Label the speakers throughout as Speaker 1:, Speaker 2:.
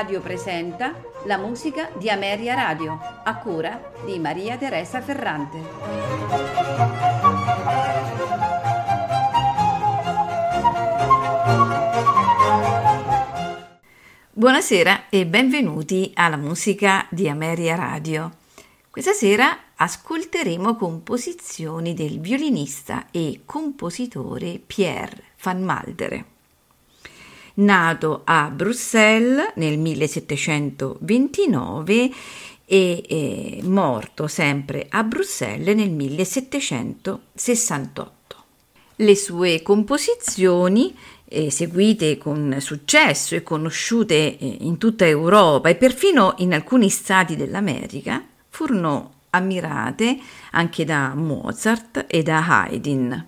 Speaker 1: Radio presenta la musica di Ameria Radio, a cura di Maria Teresa Ferrante. Buonasera e benvenuti alla musica di Ameria Radio. Questa sera ascolteremo composizioni del violinista e compositore Pierre van Maldere. Nato a Bruxelles nel 1729 e eh, morto sempre a Bruxelles nel 1768. Le sue composizioni eseguite con successo e conosciute eh, in tutta Europa e perfino in alcuni stati dell'America, furono ammirate anche da Mozart e da Haydn.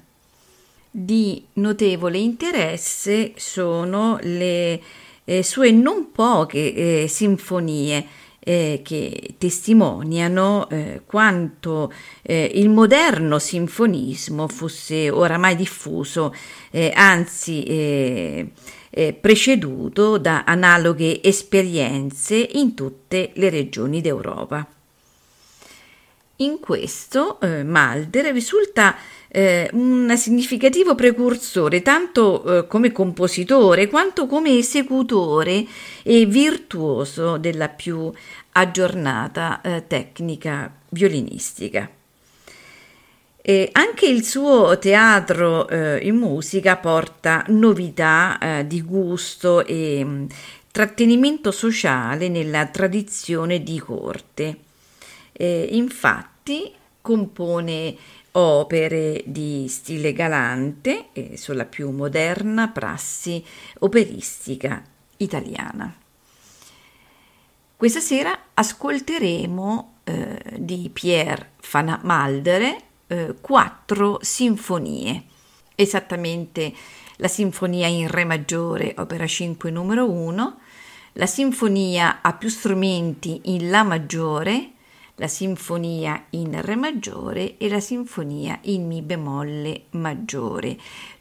Speaker 1: Di notevole interesse sono le eh, sue non poche eh, sinfonie eh, che testimoniano eh, quanto eh, il moderno sinfonismo fosse oramai diffuso, eh, anzi preceduto da analoghe esperienze in tutte le regioni d'Europa. In questo Malder risulta eh, un significativo precursore tanto eh, come compositore quanto come esecutore e virtuoso della più aggiornata eh, tecnica violinistica. E anche il suo teatro eh, in musica porta novità eh, di gusto e mh, mm, trattenimento sociale nella tradizione di corte. Infatti compone opere di stile galante e sulla più moderna prassi operistica italiana. Questa sera ascolteremo eh, di Pierre van Maldere eh, quattro sinfonie, esattamente la sinfonia in Re maggiore, opera 5 numero 1, la sinfonia a più strumenti in La maggiore, la sinfonia in Re maggiore e la sinfonia in Mi bemolle maggiore.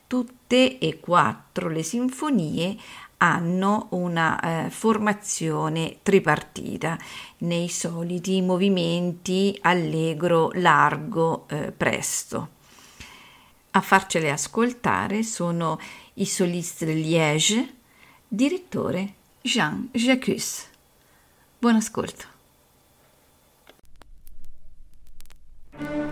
Speaker 1: Tutte e quattro le sinfonie hanno una eh, formazione tripartita nei soliti movimenti allegro, largo, eh, presto. A farcele ascoltare sono i solisti del Liège, direttore Jean Jacques. Buon ascolto. thank you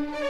Speaker 1: Bye.